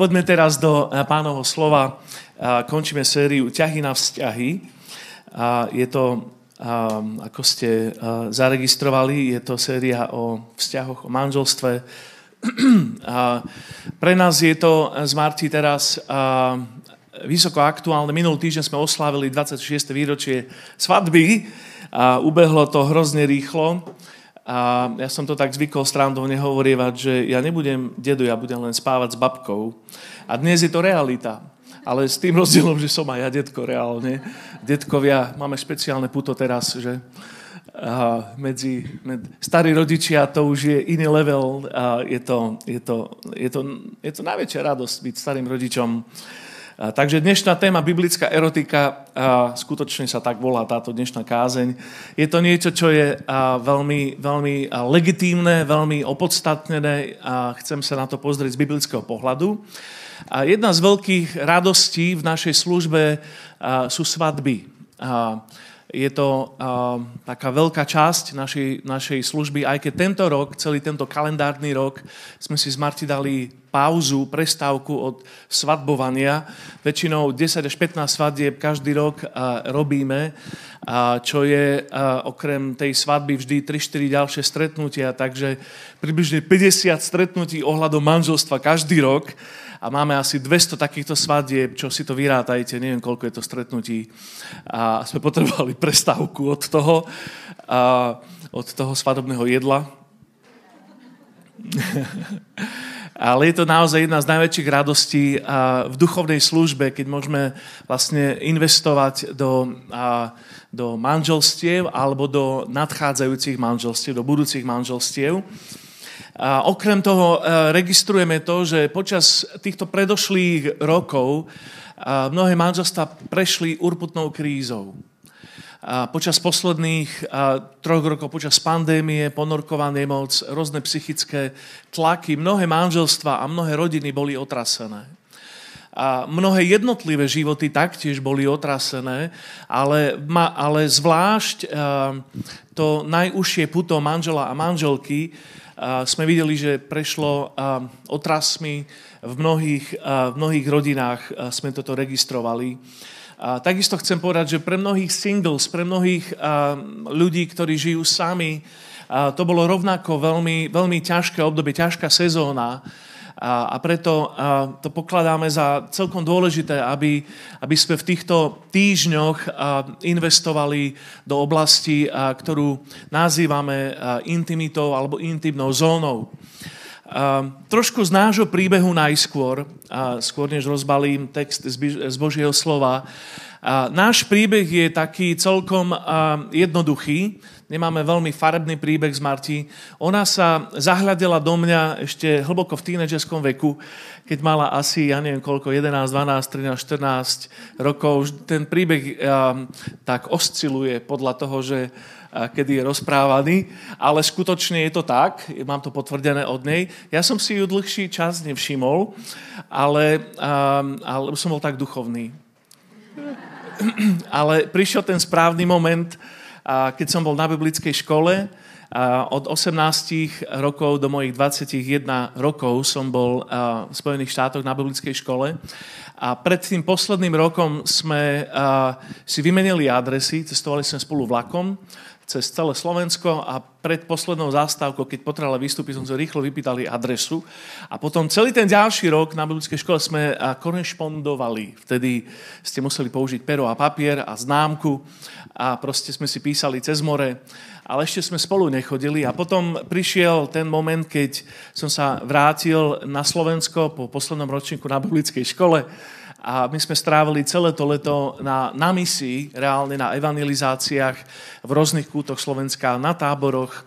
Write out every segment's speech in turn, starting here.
Poďme teraz do eh, pánovho slova. Končíme sériu Ťahy na vzťahy. Je to, ako ste zaregistrovali, je to séria o vzťahoch, o manželstve. Pre nás je to z Marti teraz vysoko aktuálne. Minulý týždeň sme oslávili 26. výročie svadby ubehlo to hrozne rýchlo. A ja som to tak zvykol strandovne hovorievať, že ja nebudem dedo, ja budem len spávať s babkou. A dnes je to realita. Ale s tým rozdielom, že som aj ja detko reálne. Detkovia, máme špeciálne puto teraz, že a medzi, med, starí rodičia, to už je iný level a je to, je to, je to, je to najväčšia radosť byť starým rodičom Takže dnešná téma biblická erotika, skutočne sa tak volá táto dnešná kázeň, je to niečo, čo je veľmi, veľmi legitímne, veľmi opodstatnené a chcem sa na to pozrieť z biblického pohľadu. A jedna z veľkých radostí v našej službe sú svadby. Je to taká veľká časť našej, našej služby, aj keď tento rok, celý tento kalendárny rok, sme si z Marti dali pauzu, prestávku od svadbovania. Väčšinou 10 až 15 svadieb každý rok robíme, čo je okrem tej svadby vždy 3-4 ďalšie stretnutia, takže približne 50 stretnutí ohľadom manželstva každý rok a máme asi 200 takýchto svadieb, čo si to vyrátajte, neviem, koľko je to stretnutí. A sme potrebovali prestávku od toho, od toho svadobného jedla. Ale je to naozaj jedna z najväčších radostí v duchovnej službe, keď môžeme vlastne investovať do, do manželstiev alebo do nadchádzajúcich manželstiev, do budúcich manželstiev. A okrem toho registrujeme to, že počas týchto predošlých rokov mnohé manželstva prešli urputnou krízou počas posledných troch rokov, počas pandémie, ponorková nemoc, rôzne psychické tlaky, mnohé manželstva a mnohé rodiny boli otrasené. A mnohé jednotlivé životy taktiež boli otrasené, ale, ale zvlášť to najúžšie puto manžela a manželky sme videli, že prešlo otrasmi v mnohých, v mnohých rodinách, sme toto registrovali. A takisto chcem povedať, že pre mnohých singles, pre mnohých a, ľudí, ktorí žijú sami, a, to bolo rovnako veľmi, veľmi ťažké obdobie, ťažká sezóna. A, a preto a, to pokladáme za celkom dôležité, aby, aby sme v týchto týždňoch a, investovali do oblasti, a, ktorú nazývame a, intimitou alebo intimnou zónou. Uh, trošku z nášho príbehu najskôr, uh, skôr než rozbalím text z, Božieho slova. Uh, náš príbeh je taký celkom jednoduchý. Nemáme veľmi farebný príbeh z Marti. Ona sa zahľadila do mňa ešte hlboko v tínedžerskom veku, keď mala asi, ja neviem koľko, 11, 12, 13, 14 rokov. Ten príbeh tak osciluje podľa toho, že kedy je rozprávaný, ale skutočne je to tak, mám to potvrdené od nej. Ja som si ju dlhší čas nevšimol, ale, ale som bol tak duchovný. Ale prišiel ten správny moment, keď som bol na biblickej škole, od 18 rokov do mojich 21 rokov som bol v Spojených štátoch na biblickej škole a pred tým posledným rokom sme si vymenili adresy, cestovali sme spolu vlakom cez celé Slovensko a pred poslednou zastávkou, keď potrebovala vystúpiť, som sa rýchlo vypýtali adresu. A potom celý ten ďalší rok na biblickej škole sme korešpondovali. Vtedy ste museli použiť pero a papier a známku a proste sme si písali cez more. Ale ešte sme spolu nechodili a potom prišiel ten moment, keď som sa vrátil na Slovensko po poslednom ročníku na biblickej škole a my sme strávili celé to leto na, na misii, reálne na evangelizáciách v rôznych kútoch Slovenska, na táboroch.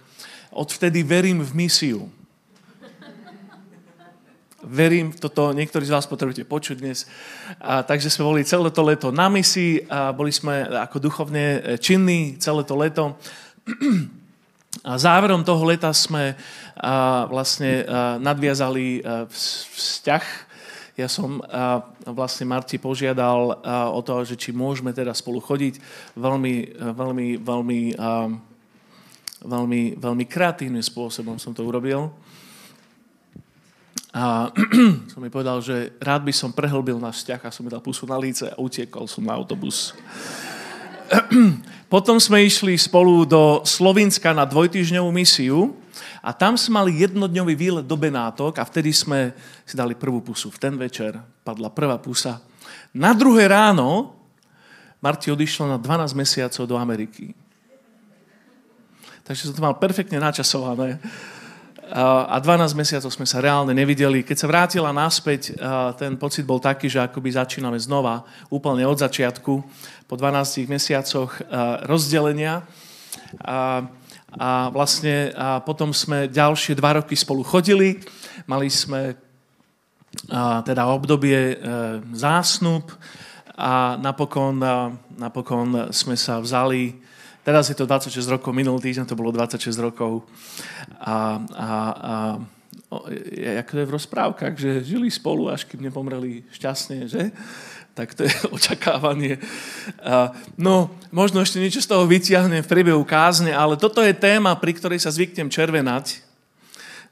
Odvtedy verím v misiu. Verím, toto niektorí z vás potrebujete počuť dnes. A, takže sme boli celé to leto na misii a boli sme ako duchovne činní celé to leto. A záverom toho leta sme a, vlastne a, nadviazali a, vzťah ja som vlastne Marti požiadal o to, že či môžeme teda spolu chodiť. Veľmi, veľmi, veľmi, veľmi, veľmi kreatívnym spôsobom som to urobil. a som mi povedal, že rád by som prehlbil náš vzťah a som mi dal pusu na líce a utiekol som na autobus. Potom sme išli spolu do Slovinska na dvojtyžňovú misiu a tam sme mali jednodňový výlet do Benátok a vtedy sme si dali prvú pusu. V ten večer padla prvá pusa. Na druhé ráno Marti odišlo na 12 mesiacov do Ameriky. Takže som to mal perfektne načasované. A 12 mesiacov sme sa reálne nevideli. Keď sa vrátila naspäť, ten pocit bol taký, že akoby začíname znova, úplne od začiatku po 12 mesiacoch rozdelenia. A, a vlastne a potom sme ďalšie dva roky spolu chodili. Mali sme a, teda obdobie e, zásnub a napokon, a, napokon sme sa vzali Teraz je to 26 rokov, minulý týždeň to bolo 26 rokov. A, a, a ako je v rozprávkach, že žili spolu, až kým nepomreli šťastne, že? Tak to je očakávanie. No, možno ešte niečo z toho vyťahnem v priebehu kázne, ale toto je téma, pri ktorej sa zvyknem červenať,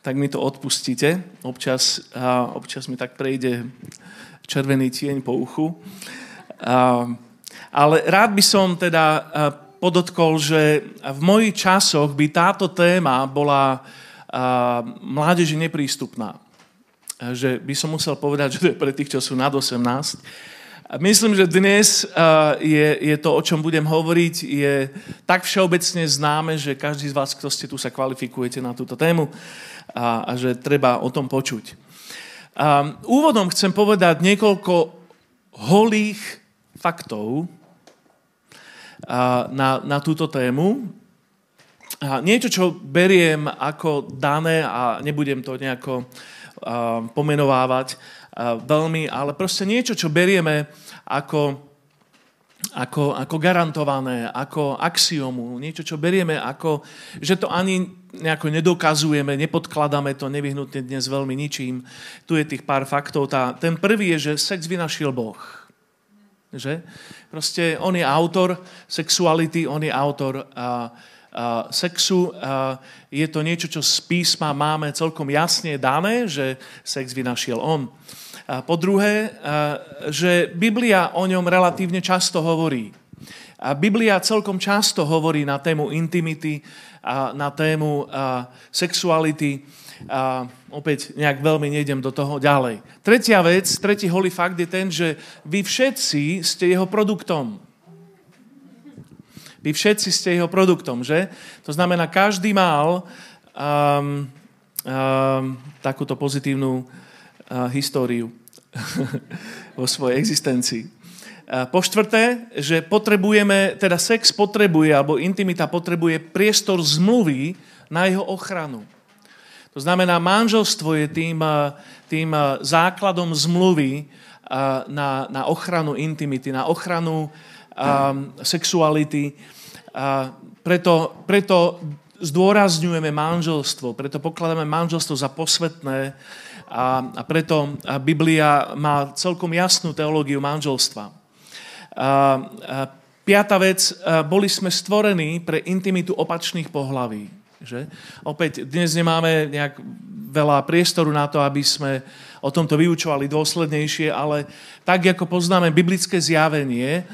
tak mi to odpustíte. Občas, občas mi tak prejde červený tieň po uchu. Ale rád by som teda podotkol, že v mojich časoch by táto téma bola mládeži neprístupná. Že by som musel povedať, že to je pre tých, čo sú nad 18 Myslím, že dnes je, je to, o čom budem hovoriť, je tak všeobecne známe, že každý z vás, kto ste tu, sa kvalifikujete na túto tému a, a že treba o tom počuť. A úvodom chcem povedať niekoľko holých faktov na, na túto tému. A niečo, čo beriem ako dané a nebudem to nejako pomenovávať, veľmi, ale proste niečo, čo berieme ako, ako, ako garantované, ako axiomu, niečo, čo berieme ako, že to ani nejako nedokazujeme, nepodkladáme to nevyhnutne dnes veľmi ničím. Tu je tých pár faktov. Tá, ten prvý je, že sex vynašiel Boh. Že? Proste on je autor sexuality, on je autor a sexu. Je to niečo, čo z písma máme celkom jasne dané, že sex vynašiel on. A po druhé, že Biblia o ňom relatívne často hovorí. Biblia celkom často hovorí na tému intimity, na tému sexuality. A opäť nejak veľmi nejdem do toho ďalej. Tretia vec, tretí holý fakt je ten, že vy všetci ste jeho produktom. Vy všetci ste jeho produktom, že? To znamená, každý mal um, um, takúto pozitívnu uh, históriu. vo svojej existencii. Po štvrté, že potrebujeme, teda sex potrebuje, alebo intimita potrebuje priestor zmluvy na jeho ochranu. To znamená, manželstvo je tým, tým základom zmluvy na, na ochranu intimity, na ochranu um, sexuality. A preto, preto zdôrazňujeme manželstvo, preto pokladáme manželstvo za posvetné, a, a preto Biblia má celkom jasnú teológiu manželstva. A, a, piata vec, boli sme stvorení pre intimitu opačných pohlaví. Že? Opäť, dnes nemáme nejak veľa priestoru na to, aby sme o tomto vyučovali dôslednejšie, ale tak, ako poznáme biblické zjavenie,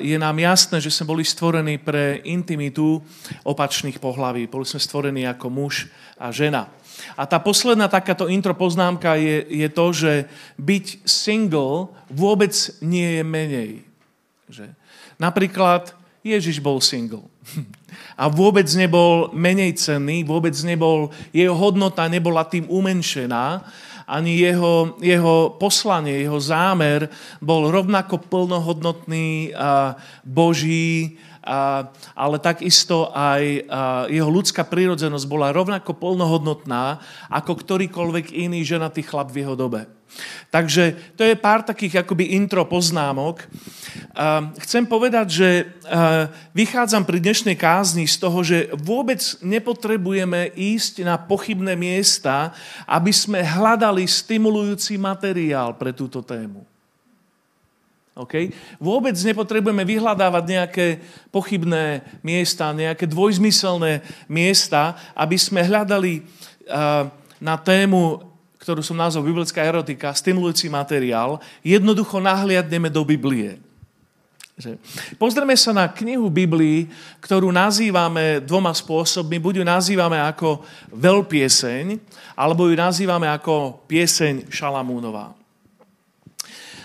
je nám jasné, že sme boli stvorení pre intimitu opačných pohlaví. Boli sme stvorení ako muž a žena. A tá posledná takáto intro poznámka je, je to, že byť single vôbec nie je menej. Že? Napríklad Ježiš bol single. A vôbec nebol menej cenný, vôbec nebol, jeho hodnota nebola tým umenšená, ani jeho, jeho poslanie, jeho zámer bol rovnako plnohodnotný a boží, a, ale takisto aj a, jeho ľudská prírodzenosť bola rovnako plnohodnotná ako ktorýkoľvek iný ženatý chlap v jeho dobe. Takže to je pár takých akoby intro poznámok. Chcem povedať, že vychádzam pri dnešnej kázni z toho, že vôbec nepotrebujeme ísť na pochybné miesta, aby sme hľadali stimulujúci materiál pre túto tému. Okay? Vôbec nepotrebujeme vyhľadávať nejaké pochybné miesta, nejaké dvojzmyselné miesta, aby sme hľadali na tému ktorú som nazval biblická erotika, stimulujúci materiál, jednoducho nahliadneme do Biblie. Pozrieme sa na knihu Biblii, ktorú nazývame dvoma spôsobmi. Buď ju nazývame ako veľpieseň, alebo ju nazývame ako pieseň Šalamúnová.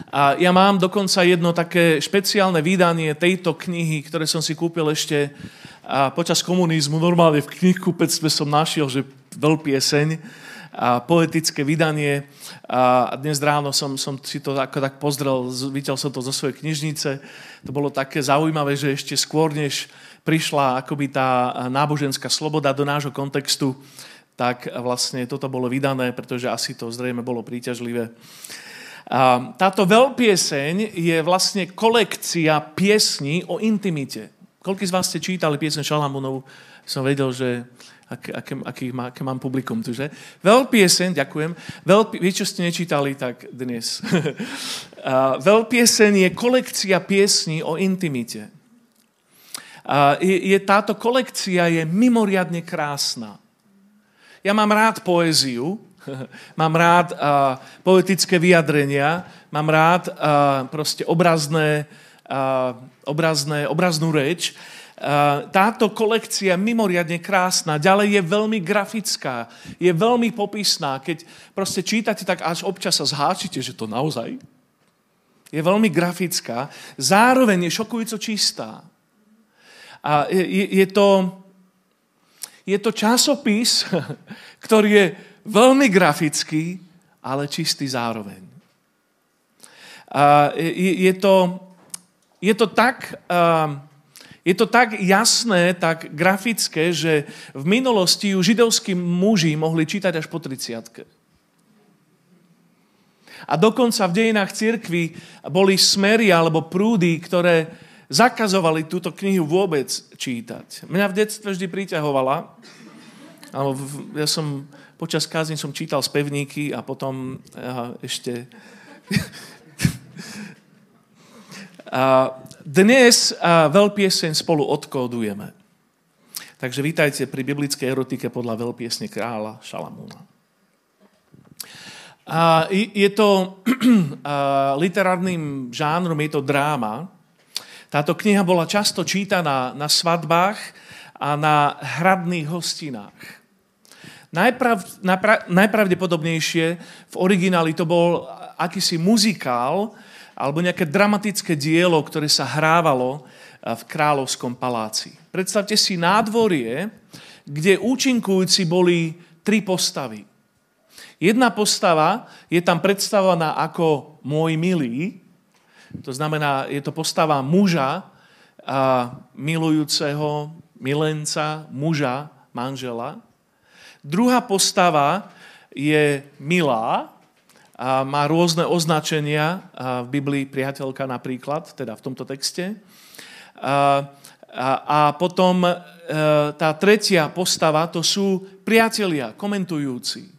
A ja mám dokonca jedno také špeciálne vydanie tejto knihy, ktoré som si kúpil ešte počas komunizmu. Normálne v knihkupectve som našiel, že veľpieseň a poetické vydanie. A dnes ráno som, som si to ako tak pozrel, videl som to zo svojej knižnice. To bolo také zaujímavé, že ešte skôr, než prišla akoby tá náboženská sloboda do nášho kontextu, tak vlastne toto bolo vydané, pretože asi to zrejme bolo príťažlivé. Táto veľpieseň je vlastne kolekcia piesní o intimite. Koľko z vás ste čítali piesň Šalamunovu? Som vedel, že aké, aké, aké, má, aké mám publikum tu, že? Veľpieseň, ďakujem. Veľpie, vy, čo ste nečítali, tak dnes. Veľpieseň je kolekcia piesní o intimite. Je, je, táto kolekcia je mimoriadne krásna. Ja mám rád poéziu, mám rád uh, poetické vyjadrenia, mám rád uh, proste obrazné, uh, obrazné, obraznú reč, táto kolekcia je mimoriadne krásna, ďalej je veľmi grafická, je veľmi popisná. Keď proste čítate, tak až občas sa zháčite, že to naozaj je veľmi grafická, zároveň je šokujúco čistá. A je, je, to, je to časopis, ktorý je veľmi grafický, ale čistý zároveň. A je, je, to, je to tak... Uh, je to tak jasné, tak grafické, že v minulosti ju židovskí muži mohli čítať až po 30. A dokonca v dejinách cirkvi boli smery alebo prúdy, ktoré zakazovali túto knihu vôbec čítať. Mňa v detstve vždy priťahovala. Ja som počas kázny som čítal spevníky a potom ja, ešte... dnes veľpieseň spolu odkódujeme. Takže vítajte pri biblickej erotike podľa veľpiesne kráľa Šalamúna. Je to literárnym žánrom, je to dráma. Táto kniha bola často čítaná na svadbách a na hradných hostinách. Najprav, najprav, najpravdepodobnejšie v origináli to bol akýsi muzikál, alebo nejaké dramatické dielo, ktoré sa hrávalo eh, v kráľovskom paláci. Predstavte si nádvorie, kde účinkujúci boli tri postavy. Jedna postava je tam predstavovaná ako môj milý, to znamená, je to postava muža, a milujúceho milenca, muža, manžela. Druhá postava je milá, a má rôzne označenia v Biblii, priateľka napríklad, teda v tomto texte. A, potom e, tá tretia postava, to sú priatelia, komentujúci.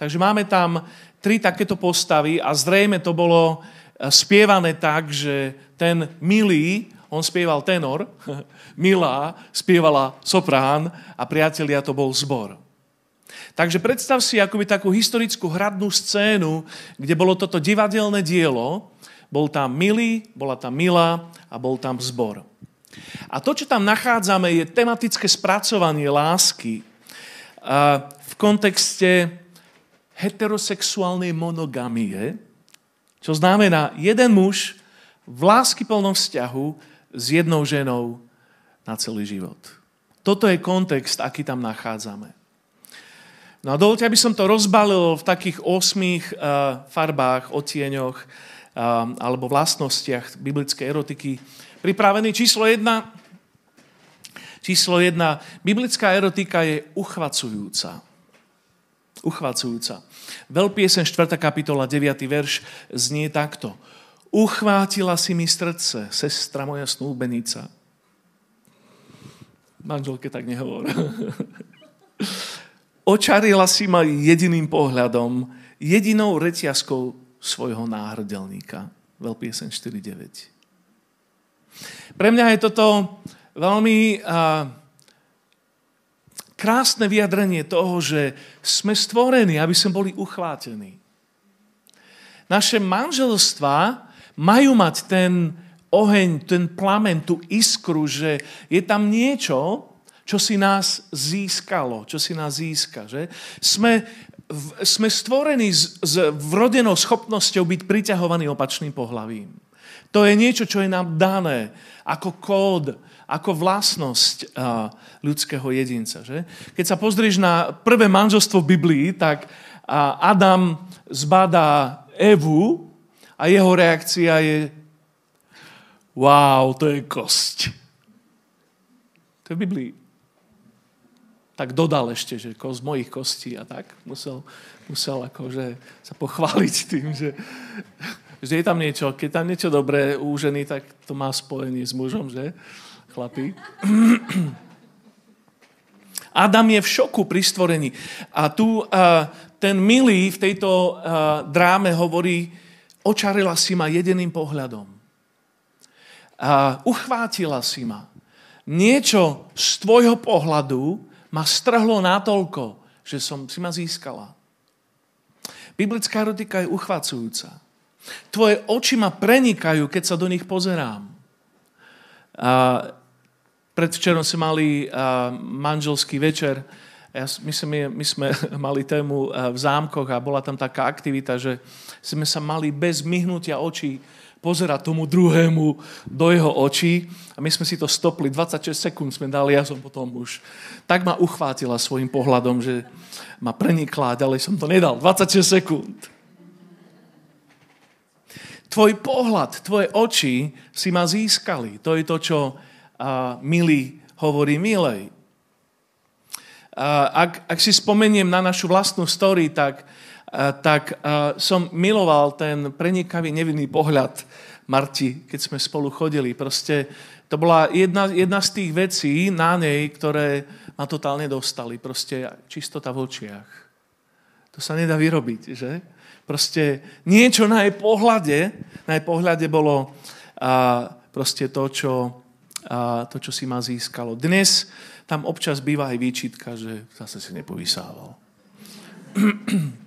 Takže máme tam tri takéto postavy a zrejme to bolo e, spievané tak, že ten milý, on spieval tenor, milá spievala soprán a priatelia to bol zbor. Takže predstav si akoby takú historickú hradnú scénu, kde bolo toto divadelné dielo, bol tam milý, bola tam milá a bol tam zbor. A to, čo tam nachádzame, je tematické spracovanie lásky v kontexte heterosexuálnej monogamie, čo znamená jeden muž v láskyplnom vzťahu s jednou ženou na celý život. Toto je kontext, aký tam nachádzame. No a dovolte, aby som to rozbalil v takých osmých uh, farbách, otieňoch uh, alebo vlastnostiach biblickej erotiky. Pripravený číslo jedna. Číslo jedna. Biblická erotika je uchvacujúca. Uchvacujúca. Veľpiesen 4. kapitola 9. verš znie takto. Uchvátila si mi srdce, sestra moja snúbenica. Manželke tak nehovor. Očarila si ma jediným pohľadom, jedinou reťazkou svojho náhrdelníka. Veľpiesen 4.9. Pre mňa je toto veľmi uh, krásne vyjadrenie toho, že sme stvorení, aby sme boli uchvátení. Naše manželstva majú mať ten oheň, ten plamen, tú iskru, že je tam niečo, čo si nás získalo, čo si nás získa. Že? Sme, sme stvorení s, s vrodenou schopnosťou byť priťahovaní opačným pohľavím. To je niečo, čo je nám dané ako kód, ako vlastnosť ľudského jedinca. Že? Keď sa pozrieš na prvé manželstvo v Biblii, tak Adam zbadá Evu a jeho reakcia je wow, to je kosť. To je v Biblii. Tak dodal ešte, že kosť mojich kostí a tak. Musel, musel akože sa pochváliť tým, že, že je tam niečo. Keď tam niečo dobré u ženy, tak to má spojenie s mužom, že? chlapi. Adam je v šoku pri stvorení. A tu uh, ten milý v tejto uh, dráme hovorí, očarila si ma jediným pohľadom. Uh, uchvátila si ma. Niečo z tvojho pohľadu ma strhlo natoľko, že som si ma získala. Biblická erotika je uchvácujúca. Tvoje oči ma prenikajú, keď sa do nich pozerám. Uh, Predvčerom sme mali manželský večer. Ja, my, sme, my sme mali tému v zámkoch a bola tam taká aktivita, že sme sa mali bez myhnutia očí pozerať tomu druhému do jeho očí a my sme si to stopli, 26 sekúnd sme dali, ja som potom už tak ma uchvátila svojim pohľadom, že ma prenikla a ďalej som to nedal. 26 sekúnd. Tvoj pohľad, tvoje oči si ma získali. To je to, čo a milý hovorí milej. A ak, ak si spomeniem na našu vlastnú story, tak, tak a, som miloval ten prenikavý nevinný pohľad Marti, keď sme spolu chodili. Proste to bola jedna, jedna z tých vecí na nej, ktoré ma totálne dostali. Proste čistota v očiach. To sa nedá vyrobiť, že? Proste niečo na jej pohľade, na jej pohľade bolo a, proste to, čo a to, čo si ma získalo. Dnes tam občas býva aj výčitka, že zase si nepovysával.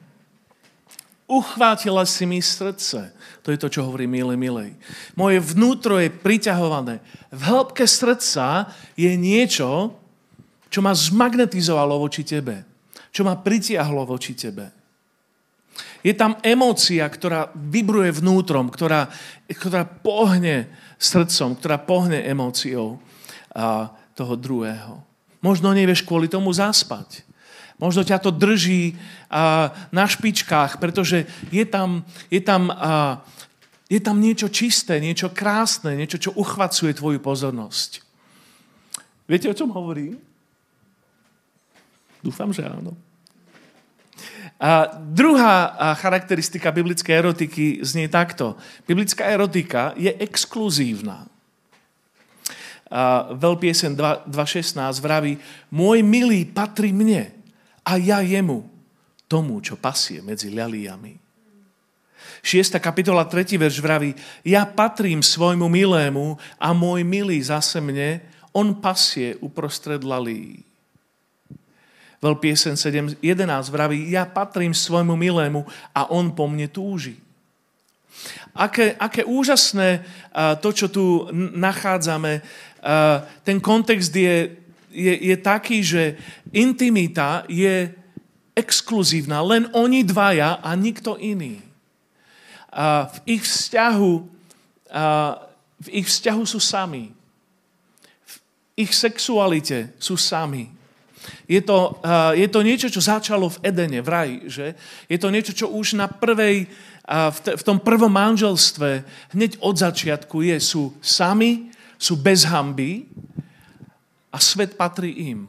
Uchvátila si mi srdce. To je to, čo hovorí milé, milej. Moje vnútro je priťahované. V hĺbke srdca je niečo, čo ma zmagnetizovalo voči tebe. Čo ma pritiahlo voči tebe. Je tam emócia, ktorá vybruje vnútrom, ktorá, ktorá pohne srdcom, ktorá pohne emóciou toho druhého. Možno nevieš kvôli tomu zaspať. Možno ťa to drží a, na špičkách, pretože je tam, je, tam, a, je tam niečo čisté, niečo krásne, niečo, čo uchvacuje tvoju pozornosť. Viete, o čom hovorím? Dúfam, že áno. A druhá charakteristika biblickej erotiky znie takto. Biblická erotika je exkluzívna. Veľpiesen 2.16 vraví, môj milý patrí mne a ja jemu, tomu, čo pasie medzi ľaliami. 6. kapitola 3. verš vraví, ja patrím svojmu milému a môj milý zase mne, on pasie uprostred lalí. Veľ piesen 7, 11 vraví, ja patrím svojmu milému a on po mne túži. Aké, aké úžasné to, čo tu nachádzame, ten kontext je, je, je taký, že intimita je exkluzívna, len oni dvaja a nikto iný. A v ich vzťahu, v ich vzťahu sú sami. V ich sexualite sú sami. Je to, uh, je to niečo, čo začalo v Edene, v raji. Že? Je to niečo, čo už na prvej, uh, v, t- v tom prvom manželstve hneď od začiatku je. Sú sami, sú bez hamby a svet patrí im.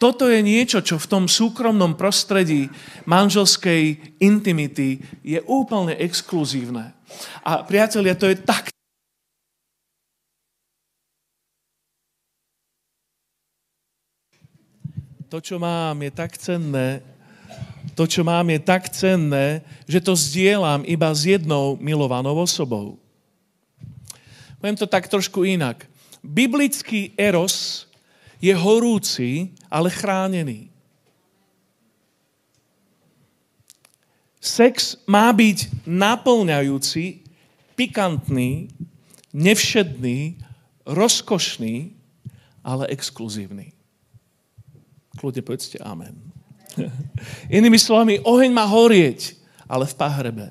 Toto je niečo, čo v tom súkromnom prostredí manželskej intimity je úplne exkluzívne. A priatelia, to je tak to, čo mám, je tak cenné, to, čo mám, je tak cenné, že to zdieľam iba s jednou milovanou osobou. Poviem to tak trošku inak. Biblický eros je horúci, ale chránený. Sex má byť naplňajúci, pikantný, nevšedný, rozkošný, ale exkluzívny. Kľudne povedzte amen. Inými slovami, oheň má horieť, ale v pahrebe.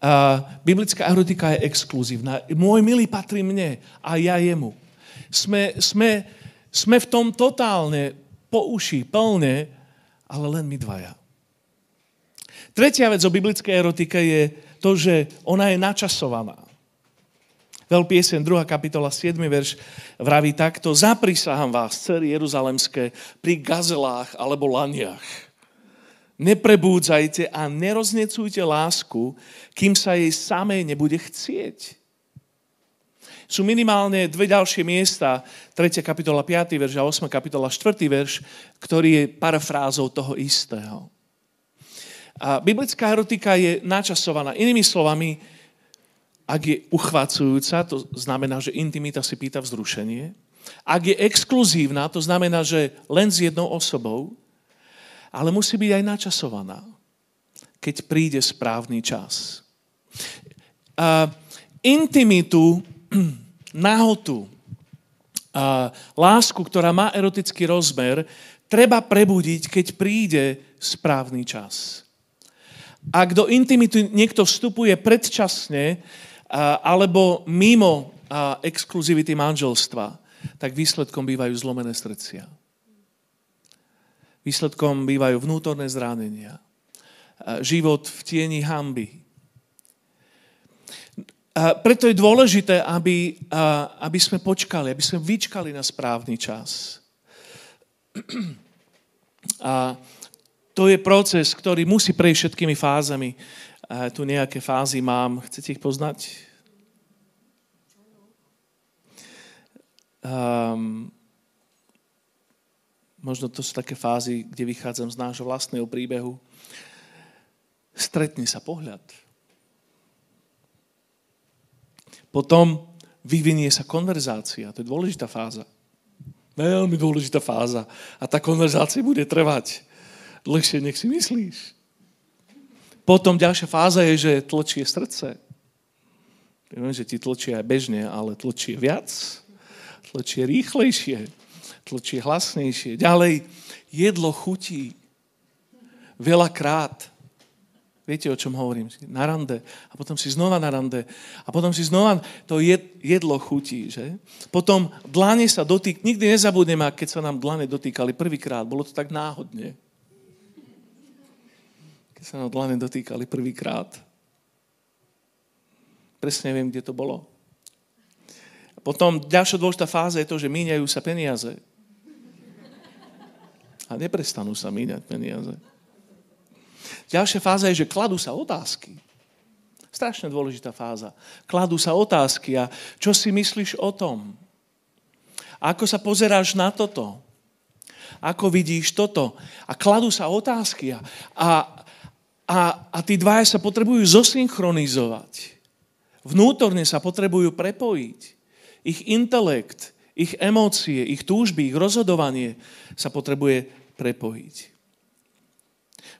A biblická erotika je exkluzívna. Môj milý patrí mne a ja jemu. Sme, sme, sme v tom totálne po uši, plne, ale len my dvaja. Tretia vec o biblickej erotike je to, že ona je načasovaná. Veľ piesen, 2. kapitola, 7. verš vraví takto. Zaprisahám vás, cery Jeruzalemské, pri gazelách alebo laniach. Neprebúdzajte a neroznecujte lásku, kým sa jej samej nebude chcieť. Sú minimálne dve ďalšie miesta, 3. kapitola 5. verš a 8. kapitola 4. verš, ktorý je parafrázou toho istého. A biblická erotika je načasovaná. Inými slovami, ak je uchvácujúca, to znamená, že intimita si pýta vzrušenie. Ak je exkluzívna, to znamená, že len s jednou osobou, ale musí byť aj načasovaná, keď príde správny čas. A intimitu, nahotu, a lásku, ktorá má erotický rozmer, treba prebudiť, keď príde správny čas. Ak do intimity niekto vstupuje predčasne, alebo mimo exkluzivity manželstva, tak výsledkom bývajú zlomené srdcia. Výsledkom bývajú vnútorné zranenia. Život v tieni hamby. A preto je dôležité, aby, aby sme počkali, aby sme vyčkali na správny čas. A to je proces, ktorý musí prejsť všetkými fázami tu nejaké fázy mám. Chcete ich poznať? Um, možno to sú také fázy, kde vychádzam z nášho vlastného príbehu. Stretne sa pohľad. Potom vyvinie sa konverzácia. To je dôležitá fáza. Veľmi dôležitá fáza. A tá konverzácia bude trvať dlhšie, nech si myslíš. Potom ďalšia fáza je, že tlčie srdce. Viem, že ti tlčie aj bežne, ale tlčie viac, tlčie rýchlejšie, tlčie hlasnejšie. Ďalej, jedlo chutí veľakrát. Viete, o čom hovorím? Na rande. A potom si znova na rande. A potom si znova to jedlo chutí. Že? Potom dlane sa dotýk... Nikdy nezabudnem, keď sa nám dlane dotýkali prvýkrát. Bolo to tak náhodne keď sa na dlane dotýkali prvýkrát. Presne viem, kde to bolo. Potom ďalšia dôležitá fáza je to, že míňajú sa peniaze. A neprestanú sa míňať peniaze. Ďalšia fáza je, že kladú sa otázky. Strašne dôležitá fáza. Kladú sa otázky a čo si myslíš o tom? Ako sa pozeráš na toto? Ako vidíš toto? A kladú sa otázky a, a, a, a tí dvaja sa potrebujú zosynchronizovať. Vnútorne sa potrebujú prepojiť. Ich intelekt, ich emócie, ich túžby, ich rozhodovanie sa potrebuje prepojiť.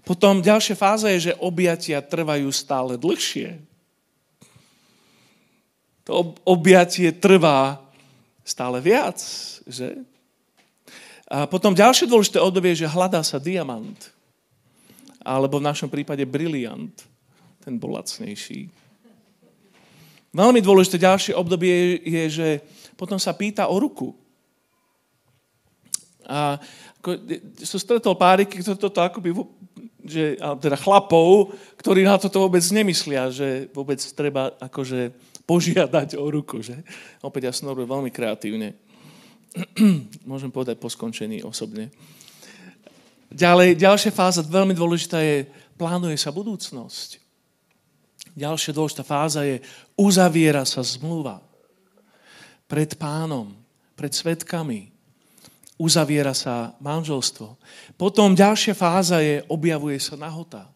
Potom ďalšia fáza je, že objatia trvajú stále dlhšie. To objatie trvá stále viac, že? A potom ďalšie dôležité obdobie je, že hľadá sa diamant alebo v našom prípade briliant. Ten bol lacnejší. Veľmi dôležité ďalšie obdobie je, že potom sa pýta o ruku. A ako, som stretol páriky, ktoré toto akoby, že, teda chlapov, ktorí na toto vôbec nemyslia, že vôbec treba akože požiadať o ruku. Že? Opäť ja som veľmi kreatívne. Môžem povedať po skončení osobne. Ďalej, ďalšia fáza, veľmi dôležitá je, plánuje sa budúcnosť. Ďalšia dôležitá fáza je, uzaviera sa zmluva pred pánom, pred svetkami. Uzaviera sa manželstvo. Potom ďalšia fáza je, objavuje sa nahota.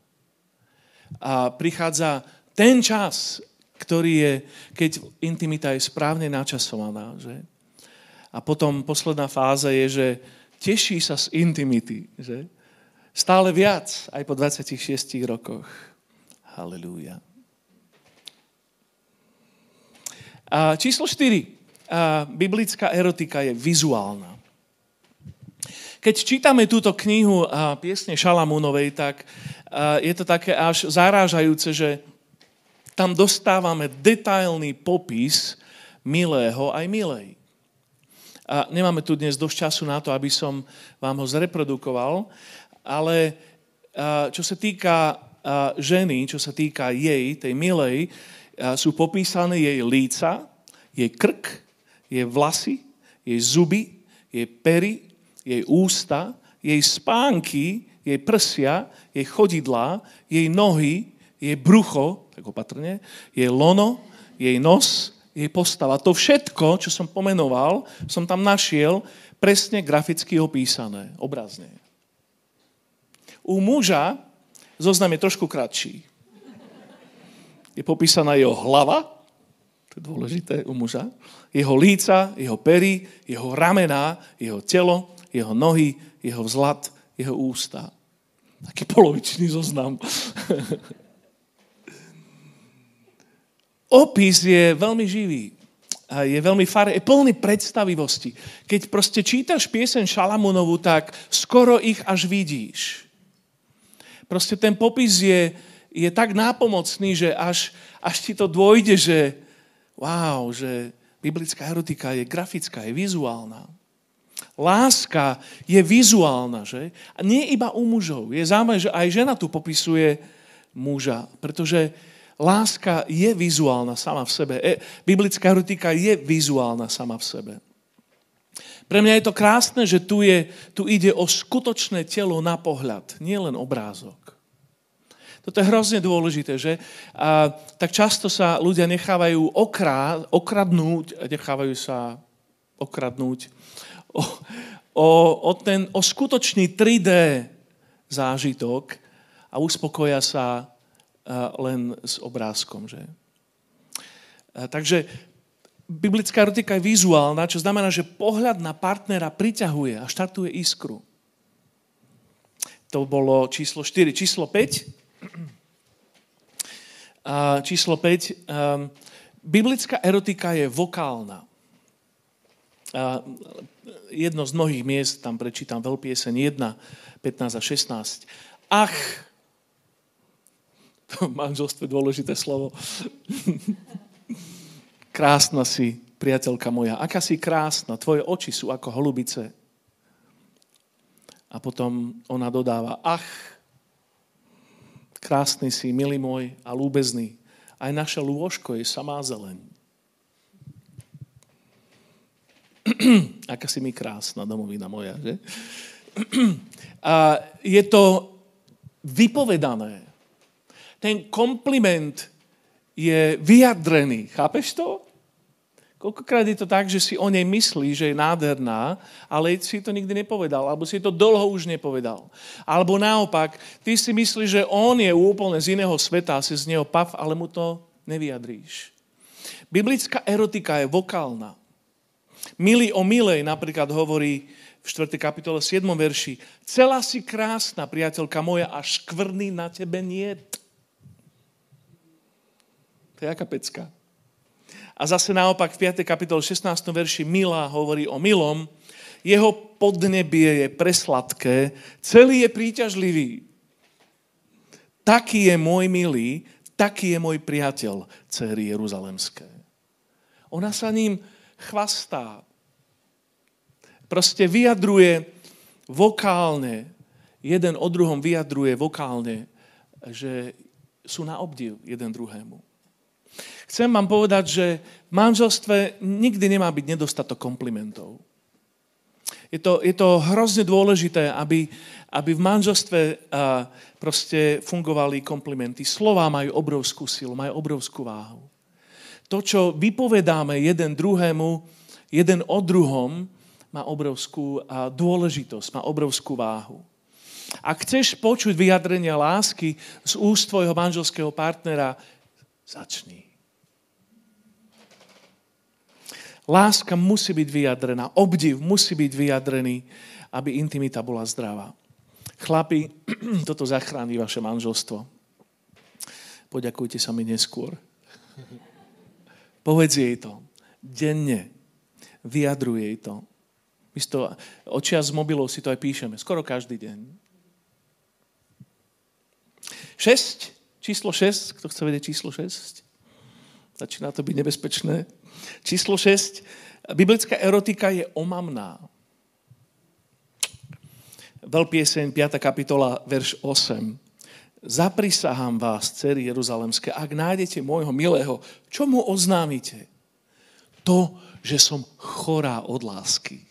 A prichádza ten čas, ktorý je, keď intimita je správne načasovaná. Že? A potom posledná fáza je, že teší sa z intimity. Že? Stále viac, aj po 26 rokoch. Halelúja. A číslo 4. A biblická erotika je vizuálna. Keď čítame túto knihu a piesne Šalamúnovej, tak je to také až zarážajúce, že tam dostávame detailný popis milého aj milej. A nemáme tu dnes dosť času na to, aby som vám ho zreprodukoval, ale čo sa týka ženy, čo sa týka jej, tej milej, sú popísané jej líca, jej krk, jej vlasy, jej zuby, jej pery, jej ústa, jej spánky, jej prsia, jej chodidlá, jej nohy, jej brucho, tak opatrne, jej lono, jej nos, jej postava. To všetko, čo som pomenoval, som tam našiel presne graficky opísané, obrazne. U muža zoznam je trošku kratší. Je popísaná jeho hlava, to je dôležité u muža, jeho líca, jeho pery, jeho ramená, jeho telo, jeho nohy, jeho vzhlad, jeho ústa. Taký polovičný zoznam. opis je veľmi živý. Je veľmi far, je plný predstavivosti. Keď proste čítaš piesen Šalamúnovu, tak skoro ich až vidíš. Proste ten popis je, je tak nápomocný, že až, až ti to dôjde, že wow, že biblická erotika je grafická, je vizuálna. Láska je vizuálna, že? A nie iba u mužov. Je zaujímavé, že aj žena tu popisuje muža, pretože láska je vizuálna sama v sebe. E, biblická erotika je vizuálna sama v sebe. Pre mňa je to krásne, že tu, je, tu ide o skutočné telo na pohľad, nie len obrázok. Toto je hrozne dôležité, že? A, tak často sa ľudia nechávajú okrá, okradnúť, nechávajú sa okradnúť o, o, o, ten, o skutočný 3D zážitok a uspokoja sa len s obrázkom. Že? Takže biblická erotika je vizuálna, čo znamená, že pohľad na partnera priťahuje a štartuje iskru. To bolo číslo 4. Číslo 5. číslo 5. biblická erotika je vokálna. Jedno z mnohých miest, tam prečítam veľpieseň 1, 15 a 16. Ach, v manželstve dôležité slovo. krásna si, priateľka moja. Aká si krásna. Tvoje oči sú ako holubice. A potom ona dodáva, ach, krásny si, milý môj a lúbezný. Aj naše lôžko je samá zeleň. Aká si mi krásna domovina moja, že? A je to vypovedané ten kompliment je vyjadrený. Chápeš to? Koľkokrát je to tak, že si o nej myslí, že je nádherná, ale si to nikdy nepovedal, alebo si to dlho už nepovedal. Alebo naopak, ty si myslíš, že on je úplne z iného sveta, si z neho pav, ale mu to nevyjadríš. Biblická erotika je vokálna. Milý o milej napríklad hovorí v 4. kapitole 7. verši Celá si krásna, priateľka moja, a škvrny na tebe niet. To je aká pecka. A zase naopak v 5. kapitole 16. verši Milá hovorí o milom, jeho podnebie je presladké, celý je príťažlivý. Taký je môj milý, taký je môj priateľ, céry Jeruzalemské. Ona sa ním chvastá. Proste vyjadruje vokálne, jeden o druhom vyjadruje vokálne, že sú na obdiv jeden druhému. Chcem vám povedať, že v manželstve nikdy nemá byť nedostatok komplimentov. Je to, je to hrozne dôležité, aby, aby v manželstve a, proste fungovali komplimenty. Slová majú obrovskú silu, majú obrovskú váhu. To, čo vypovedáme jeden druhému, jeden o druhom, má obrovskú dôležitosť, má obrovskú váhu. Ak chceš počuť vyjadrenia lásky z úst tvojho manželského partnera, začni. Láska musí byť vyjadrená, obdiv musí byť vyjadrený, aby intimita bola zdravá. Chlapi, toto zachráni vaše manželstvo. Poďakujte sa mi neskôr. Povedz jej to. Denne. Vyjadruj jej to. My to očia z mobilov si to aj píšeme. Skoro každý deň. 6. Číslo 6. Kto chce vedieť číslo 6? Začína to byť nebezpečné. Číslo 6. Biblická erotika je omamná. Veľpieseň, 5. kapitola, verš 8. Zaprisahám vás, cery Jeruzalemské, ak nájdete môjho milého, čo mu oznámite? To, že som chorá od lásky.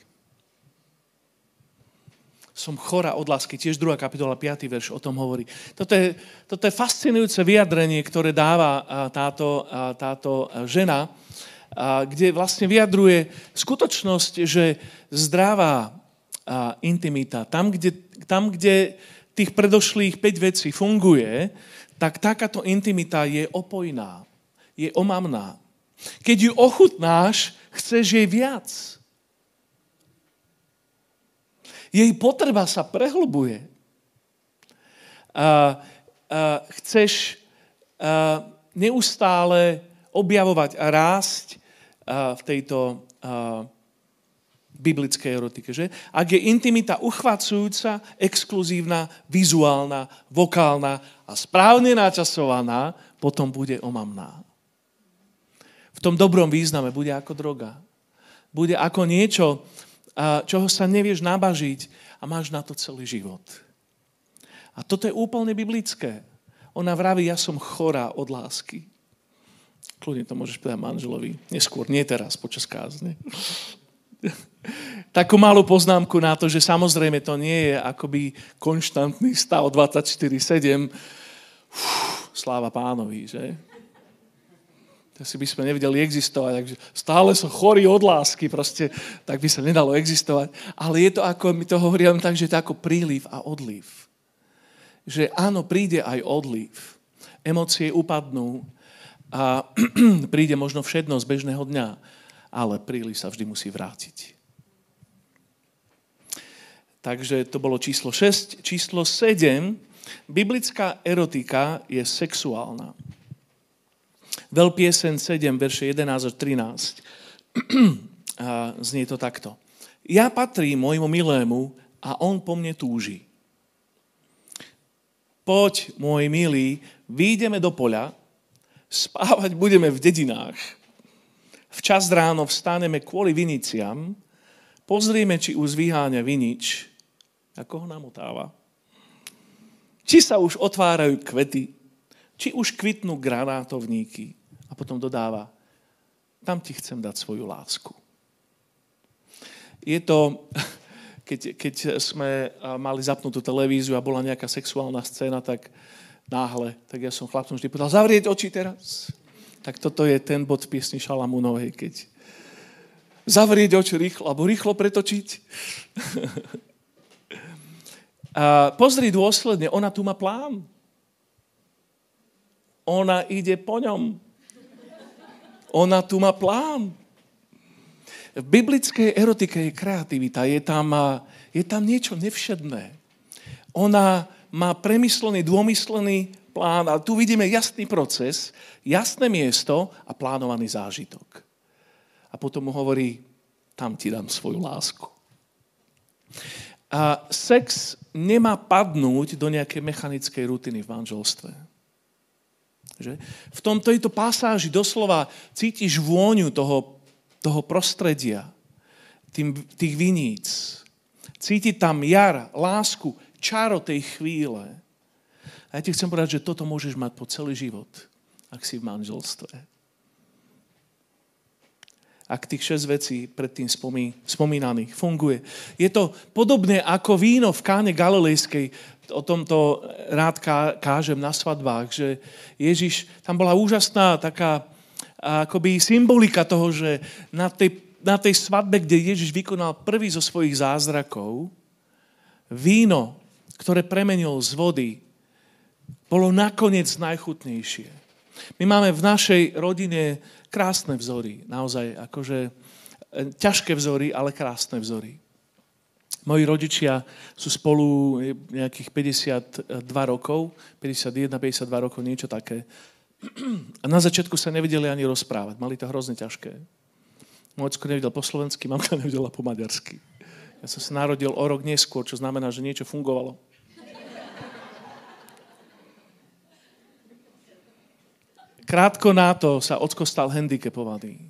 Som chorá od lásky. Tiež 2. kapitola, 5. verš o tom hovorí. Toto je, toto je fascinujúce vyjadrenie, ktoré dáva táto, táto žena, kde vlastne vyjadruje skutočnosť, že zdravá intimita, tam kde, tam, kde tých predošlých 5 vecí funguje, tak takáto intimita je opojná, je omamná. Keď ju ochutnáš, chceš jej viac. Jej potreba sa prehlbuje. A, a chceš a, neustále objavovať a rásť a, v tejto a, biblickej erotike. Že? Ak je intimita uchvacujúca, exkluzívna, vizuálna, vokálna a správne načasovaná, potom bude omamná. V tom dobrom význame bude ako droga. Bude ako niečo, čoho sa nevieš nabažiť a máš na to celý život. A toto je úplne biblické. Ona vraví, ja som chorá od lásky. Kľudne to môžeš povedať manželovi. Neskôr, nie teraz, počas kázne takú malú poznámku na to, že samozrejme to nie je akoby konštantný stav 24-7. sláva pánovi, že? si by sme nevedeli existovať. Takže stále som chorý od lásky, proste, tak by sa nedalo existovať. Ale je to ako, my to hovoríme tak, že je to ako príliv a odliv. Že áno, príde aj odliv. Emócie upadnú a príde možno všednosť bežného dňa, ale príliv sa vždy musí vrátiť. Takže to bolo číslo 6. Číslo 7. Biblická erotika je sexuálna. Veľpiesen 7, verše 11 až 13. A znie to takto. Ja patrím môjmu milému a on po mne túži. Poď, môj milý, výjdeme do poľa, spávať budeme v dedinách. Včas ráno vstaneme kvôli viniciam, pozrieme, či už vyháňa vinič, ako ho namotáva. Či sa už otvárajú kvety, či už kvitnú granátovníky. A potom dodáva, tam ti chcem dať svoju lásku. Je to, keď, keď sme mali zapnutú televíziu a bola nejaká sexuálna scéna, tak náhle, tak ja som chlapcom vždy povedal, zavrieť oči teraz. Tak toto je ten bod v piesni Šalamúnovej, keď zavrieť oči rýchlo, alebo rýchlo pretočiť. A pozri dôsledne, ona tu má plán. Ona ide po ňom. Ona tu má plán. V biblickej erotike je kreativita, je tam, je tam niečo nevšedné. Ona má premyslený, dômyslený plán, ale tu vidíme jasný proces, jasné miesto a plánovaný zážitok. A potom mu hovorí, tam ti dám svoju lásku. A sex nemá padnúť do nejakej mechanickej rutiny v manželstve. Že? V tom tejto pasáži doslova cítiš vôňu toho, toho prostredia, tým, tých viníc. Cíti tam jar, lásku, čaro tej chvíle. A ja ti chcem povedať, že toto môžeš mať po celý život, ak si v manželstve ak tých šesť vecí predtým spomí, spomínaných funguje. Je to podobné ako víno v káne galilejskej, o tomto rád kážem na svadbách, že Ježiš, tam bola úžasná taká akoby symbolika toho, že na tej, na tej svadbe, kde Ježiš vykonal prvý zo svojich zázrakov, víno, ktoré premenil z vody, bolo nakoniec najchutnejšie. My máme v našej rodine krásne vzory. Naozaj, akože ťažké vzory, ale krásne vzory. Moji rodičia sú spolu nejakých 52 rokov, 51, 52 rokov, niečo také. A na začiatku sa nevedeli ani rozprávať. Mali to hrozne ťažké. Môj nevedel po slovensky, mamka nevedela po maďarsky. Ja som sa narodil o rok neskôr, čo znamená, že niečo fungovalo. Krátko na to sa ocko stal handicapovaný.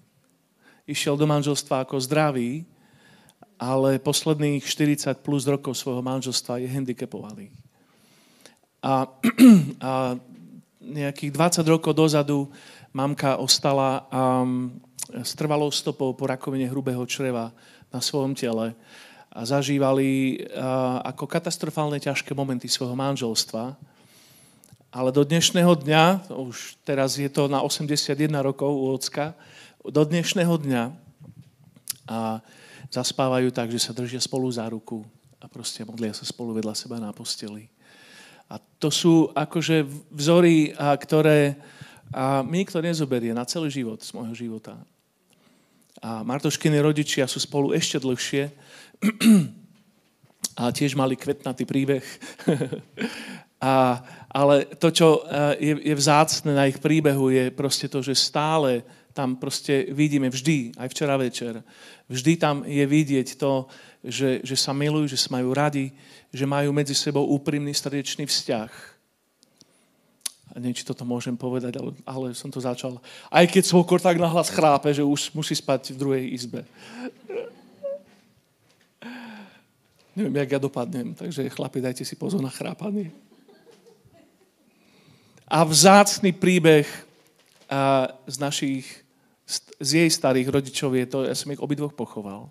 Išiel do manželstva ako zdravý, ale posledných 40 plus rokov svojho manželstva je handicapovaný. A, a nejakých 20 rokov dozadu mamka ostala um, s trvalou stopou po rakovine hrubého čreva na svojom tele a zažívali uh, ako katastrofálne ťažké momenty svojho manželstva. Ale do dnešného dňa, už teraz je to na 81 rokov u ocka, do dnešného dňa a zaspávajú tak, že sa držia spolu za ruku a proste modlia sa spolu vedľa seba na posteli. A to sú akože vzory, a ktoré a mi nikto nezoberie na celý život z môjho života. A Martoškiny rodičia sú spolu ešte dlhšie a tiež mali kvetnatý príbeh. a, ale to, čo je, je vzácne na ich príbehu, je proste to, že stále tam proste vidíme vždy, aj včera večer, vždy tam je vidieť to, že, že sa milujú, že sa majú radi, že majú medzi sebou úprimný srdečný vzťah. Neviem, či toto môžem povedať, ale, ale som to začal. Aj keď svokor tak nahlas chrápe, že už musí spať v druhej izbe. Neviem, jak ja dopadnem, takže chlapi, dajte si pozor na chrápanie. A vzácný príbeh z našich, z jej starých rodičov je to, ja som ich obidvoch pochoval.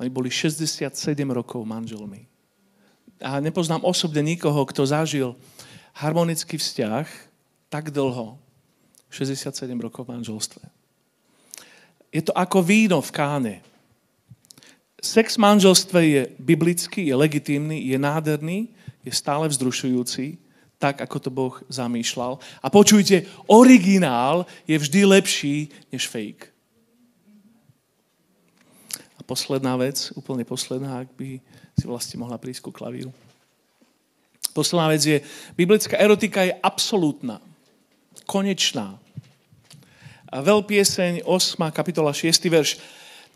Oni boli 67 rokov manželmi a nepoznám osobne nikoho, kto zažil harmonický vzťah tak dlho, 67 rokov manželstve. Je to ako víno v káne. Sex v manželstve je biblický, je legitímny, je nádherný, je stále vzrušujúci, tak, ako to Boh zamýšľal. A počujte, originál je vždy lepší než fake. A posledná vec, úplne posledná, ak by si vlastne mohla prísť ku klavíru. Posledná vec je, biblická erotika je absolútna, konečná. A veľ pieseň 8. kapitola 6. verš,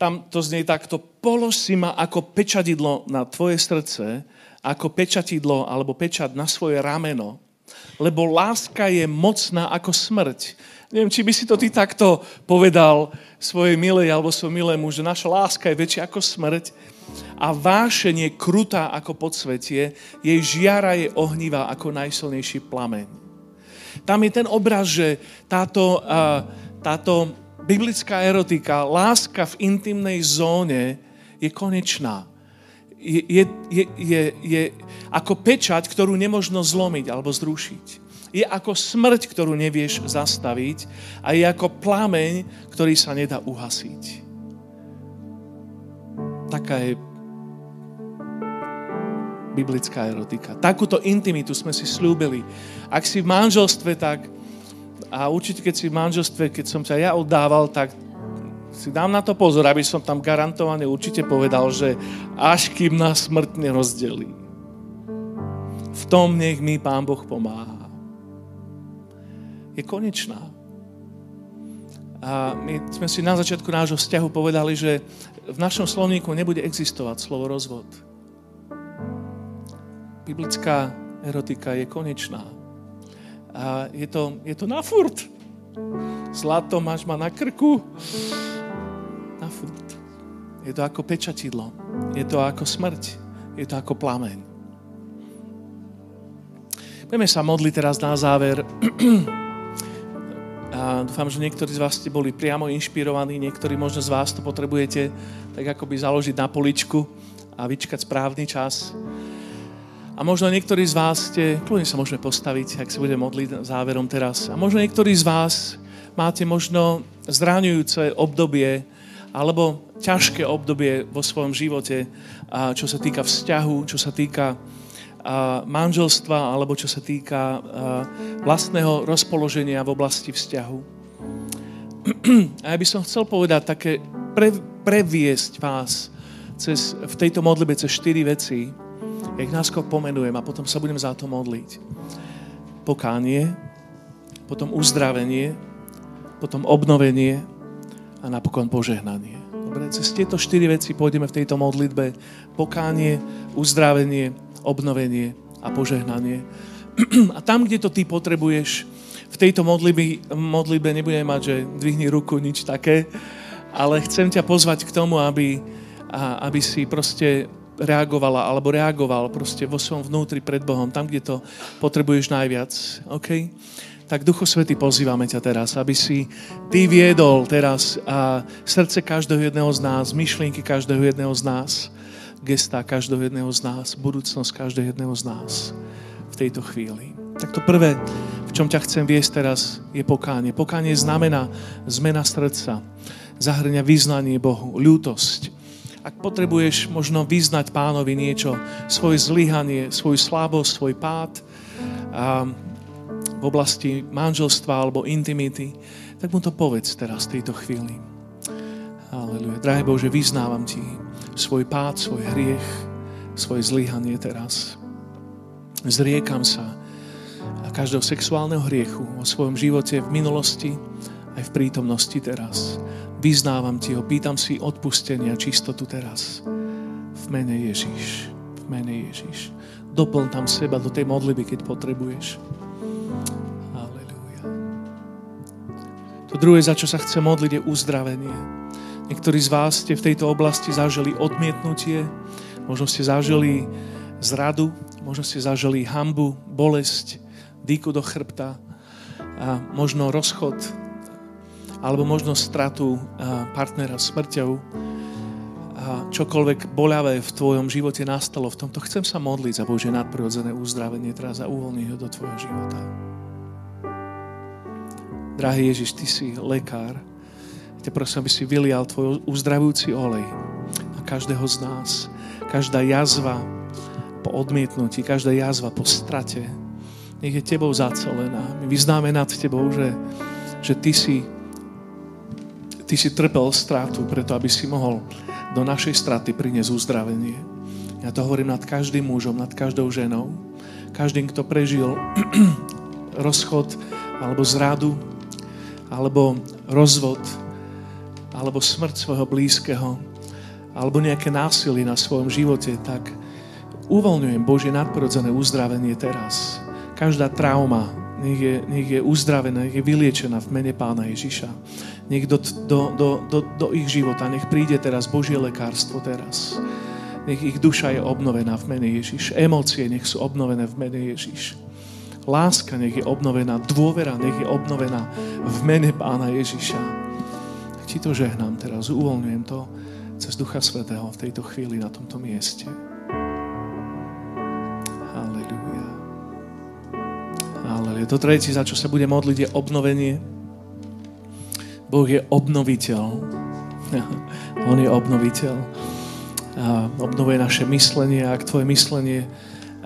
tam to znie takto, polož si ma ako pečadidlo na tvoje srdce, ako pečatidlo alebo pečat na svoje rameno, lebo láska je mocná ako smrť. Neviem, či by si to ty takto povedal svojej milej alebo svojom milému, že naša láska je väčšia ako smrť a vášeň je krutá ako podsvetie, jej žiara je ohnivá ako najsilnejší plameň. Tam je ten obraz, že táto, táto biblická erotika, láska v intimnej zóne je konečná. Je, je, je, je, ako pečať, ktorú nemožno zlomiť alebo zrušiť. Je ako smrť, ktorú nevieš zastaviť a je ako plameň, ktorý sa nedá uhasiť. Taká je biblická erotika. Takúto intimitu sme si slúbili. Ak si v manželstve, tak a určite keď si v manželstve, keď som sa ja oddával, tak si dám na to pozor, aby som tam garantovane určite povedal, že až kým nás smrť nerozdelí. V tom nech mi Pán Boh pomáha. Je konečná. A my sme si na začiatku nášho vzťahu povedali, že v našom slovníku nebude existovať slovo rozvod. Biblická erotika je konečná. A je to, je to na furt. Zlato máš ma na krku. Na furt. Je to ako pečatidlo. Je to ako smrť. Je to ako plameň. Budeme sa modliť teraz na záver. A dúfam, že niektorí z vás ste boli priamo inšpirovaní, niektorí možno z vás to potrebujete tak akoby založiť na poličku a vyčkať správny čas. A možno niektorí z vás ste, kľudne sa môžeme postaviť, ak sa budeme modliť záverom teraz. A možno niektorí z vás máte možno zráňujúce obdobie alebo ťažké obdobie vo svojom živote, čo sa týka vzťahu, čo sa týka manželstva alebo čo sa týka vlastného rozpoloženia v oblasti vzťahu. A ja by som chcel povedať také pre, previesť vás cez, v tejto modlibe cez štyri veci. Ja ich náskok pomenujem a potom sa budem za to modliť. Pokánie, potom uzdravenie, potom obnovenie a napokon požehnanie. Dobre, cez tieto štyri veci pôjdeme v tejto modlitbe. Pokánie, uzdravenie, obnovenie a požehnanie. A tam, kde to ty potrebuješ, v tejto modlitbe, modlitbe nebudeme mať, že dvihni ruku, nič také, ale chcem ťa pozvať k tomu, aby, a, aby si proste reagovala alebo reagoval proste vo svojom vnútri pred Bohom, tam, kde to potrebuješ najviac. OK? Tak Duchu Svety, pozývame ťa teraz, aby si ty viedol teraz a srdce každého jedného z nás, myšlienky každého jedného z nás, gesta každého jedného z nás, budúcnosť každého jedného z nás v tejto chvíli. Tak to prvé, v čom ťa chcem viesť teraz, je pokánie. Pokánie znamená zmena srdca zahrňa vyznanie Bohu, ľútosť. Ak potrebuješ možno vyznať pánovi niečo, svoje zlyhanie, svoju slabosť, svoj pád a v oblasti manželstva alebo intimity, tak mu to povedz teraz v tejto chvíli. Aleluja. Drahý Bože, vyznávam Ti svoj pád, svoj hriech, svoje zlyhanie teraz. Zriekam sa a každého sexuálneho hriechu vo svojom živote v minulosti aj v prítomnosti teraz. Vyznávam ti ho, pýtam si odpustenia, čistotu teraz. V mene Ježiš. V mene Ježiš. Doplň tam seba do tej modlitby, keď potrebuješ. To druhé, za čo sa chce modliť, je uzdravenie. Niektorí z vás ste v tejto oblasti zažili odmietnutie, možno ste zažili zradu, možno ste zažili hambu, bolesť, dýku do chrbta a možno rozchod alebo možno stratu partnera smrťou a čokoľvek boľavé v tvojom živote nastalo v tomto, chcem sa modliť za Bože nadprirodzené uzdravenie teraz a uvoľniť ho do tvojho života. Drahý Ježiš, Ty si lekár. Ja prosím, aby si vylial tvoj uzdravujúci olej na každého z nás. Každá jazva po odmietnutí, každá jazva po strate, nech je Tebou zacelená. My vyznáme nad Tebou, že, že Ty si Ty si trpel stratu preto, aby si mohol do našej straty priniesť uzdravenie. Ja to hovorím nad každým mužom, nad každou ženou. Každým, kto prežil rozchod alebo zradu, alebo rozvod, alebo smrť svojho blízkeho, alebo nejaké násilie na svojom živote, tak uvoľňujem Božie nadprirodzené uzdravenie teraz. Každá trauma nech je, nech je uzdravená, nech je vyliečená v mene Pána Ježiša nech do, do, do, do, do ich života, nech príde teraz Božie lekárstvo teraz. Nech ich duša je obnovená v mene Ježiš. Emócie nech sú obnovené v mene Ježiš. Láska nech je obnovená, dôvera nech je obnovená v mene Pána Ježiša. Ti to žehnám teraz, uvoľňujem to cez Ducha Svetého v tejto chvíli na tomto mieste. Halleluja. Halleluja. To tretie, za čo sa bude modliť, je obnovenie Boh je obnoviteľ. On je obnoviteľ. A obnovuje naše myslenie. Ak tvoje myslenie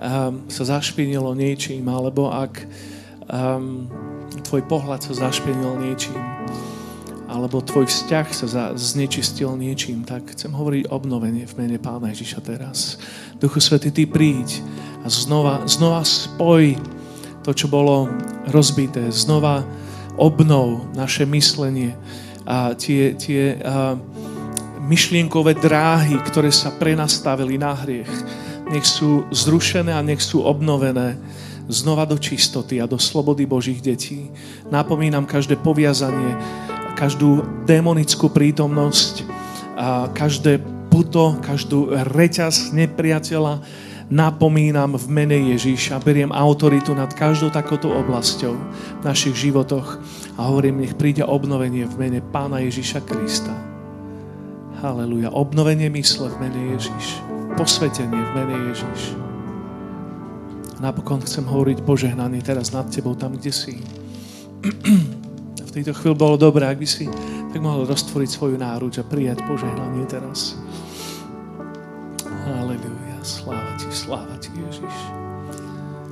um, sa zašpinilo niečím, alebo ak um, tvoj pohľad sa zašpinil niečím, alebo tvoj vzťah sa za, znečistil niečím, tak chcem hovoriť obnovenie v mene Pána Ježiša teraz. Duchu Svety, Ty príď a znova, znova spoj to, čo bolo rozbité. Znova obnov naše myslenie a tie, tie a, myšlienkové dráhy, ktoré sa prenastavili na hriech, nech sú zrušené a nech sú obnovené znova do čistoty a do slobody Božích detí. Napomínam každé poviazanie, každú demonickú prítomnosť, a každé puto, každú reťaz nepriateľa, napomínam v mene Ježíša, beriem autoritu nad každou takouto oblasťou v našich životoch a hovorím, nech príde obnovenie v mene Pána Ježíša Krista. Haleluja. Obnovenie mysle v mene Ježíš. Posvetenie v mene Ježíš. Napokon chcem hovoriť požehnaný teraz nad tebou, tam, kde si. V tejto chvíli bolo dobré, ak by si tak mohol roztvoriť svoju náruč a prijať požehnanie teraz. Haleluja. Sláva ti, sláva ti, Ježiš.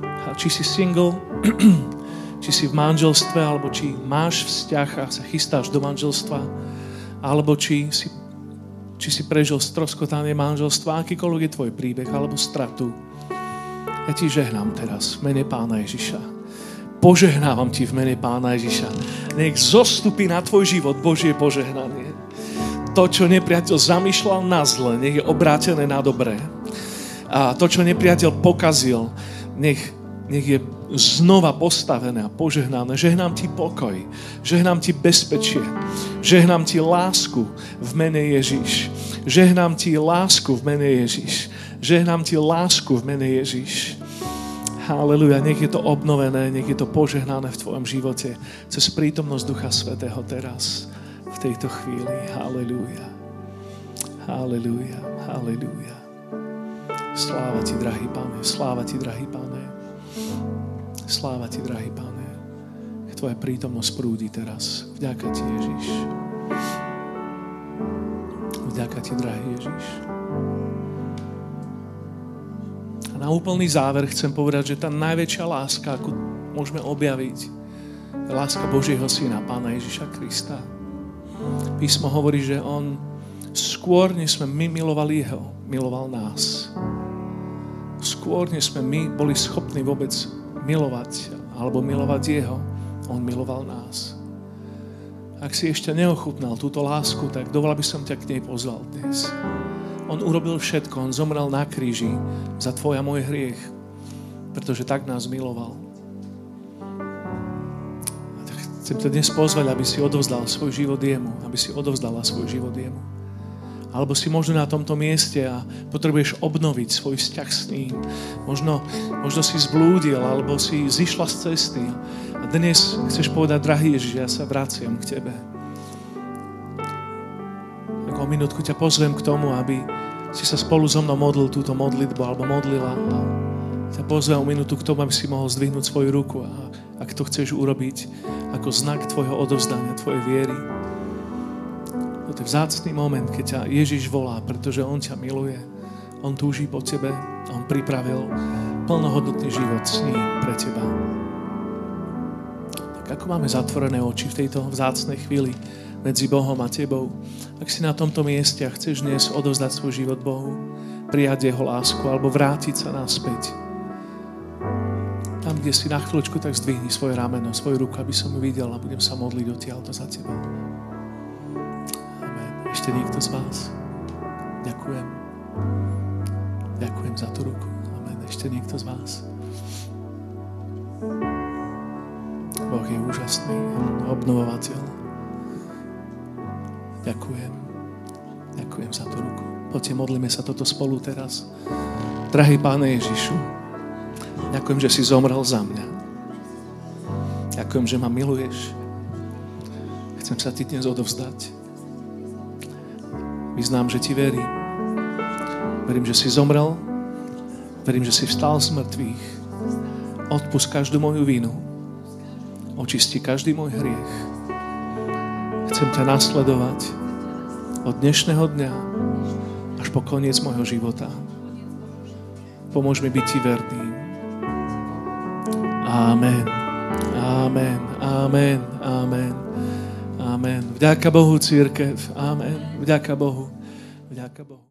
A či si single, či si v manželstve, alebo či máš vzťah a sa chystáš do manželstva, alebo či si či si prežil stroskotanie manželstva, akýkoľvek je tvoj príbeh alebo stratu. Ja ti žehnám teraz v mene Pána Ježiša. Požehnávam ti v mene Pána Ježiša. Nech zostupí na tvoj život Božie požehnanie. To, čo nepriateľ zamýšľal na zle, nech je obrátené na dobré. A to, čo nepriateľ pokazil, nech, nech je znova postavené a požehnané. Žehnám ti pokoj, žehnám ti bezpečie, žehnám ti lásku v mene Ježiš. Žehnám ti lásku v mene Ježiš. Žehnám ti lásku v mene Ježiš. Haleluja, nech je to obnovené, nech je to požehnané v tvojom živote cez prítomnosť Ducha Svetého teraz, v tejto chvíli. Haleluja. Haleluja, haleluja. Sláva ti, drahý Pane, sláva ti, drahý Pane. Sláva ti, drahý Pane. Tvoja prítomnosť prúdi teraz. Vďaka ti, Ježiš. Vďaka ti, drahý Ježiš. A na úplný záver chcem povedať, že tá najväčšia láska, akú môžeme objaviť, je láska Božieho Syna, Pána Ježiša Krista. Písmo hovorí, že On skôr, než sme my milovali Jeho, miloval nás. Skôr, než sme my boli schopní vôbec milovať alebo milovať Jeho, On miloval nás. Ak si ešte neochutnal túto lásku, tak dovolal by som ťa k nej pozval dnes. On urobil všetko, On zomrel na kríži za tvoj a môj hriech, pretože tak nás miloval. A tak chcem ťa dnes pozvať, aby si odovzdal svoj život jemu, aby si odovzdala svoj život jemu. Alebo si možno na tomto mieste a potrebuješ obnoviť svoj vzťah s ním. Možno, možno si zblúdil, alebo si zišla z cesty. A dnes chceš povedať, drahý Ježiš, ja sa vraciam k Tebe. Tak o minútku ťa pozvem k tomu, aby si sa spolu so mnou modlil túto modlitbu, alebo modlila. A ťa pozvem o minútu k tomu, aby si mohol zdvihnúť svoju ruku. A ak to chceš urobiť ako znak tvojho odovzdania, tvojej viery, to je vzácný moment, keď ťa Ježiš volá, pretože On ťa miluje. On túží po tebe. On pripravil plnohodnotný život s ním pre teba. Tak ako máme zatvorené oči v tejto vzácnej chvíli medzi Bohom a tebou, ak si na tomto mieste a chceš dnes odovzdať svoj život Bohu, prijať Jeho lásku alebo vrátiť sa naspäť, tam, kde si na chvíľočku, tak zdvihni svoje rameno, svoju ruku, aby som ju videl a budem sa modliť odtiaľto za teba. Ešte niekto z vás? Ďakujem. Ďakujem za tú ruku. Amen. Ešte niekto z vás? Boh je úžasný, obnovovateľ. Ďakujem. Ďakujem za tú ruku. Poďte, modlíme sa toto spolu teraz. Drahý Páne Ježišu, ďakujem, že si zomrel za mňa. Ďakujem, že ma miluješ. Chcem sa ti dnes odovzdať. Vyznám, že ti verím. Verím, že si zomrel. Verím, že si vstal z mŕtvych. Odpust každú moju vinu. Očisti každý môj hriech. Chcem ťa nasledovať od dnešného dňa až po koniec môjho života. Pomôž mi byť ti verný. Amen. Amen. Amen. Amen. Amen. Vďaka Bohu, církev. Amen. Vďaka Bohu. Vďaka Bohu.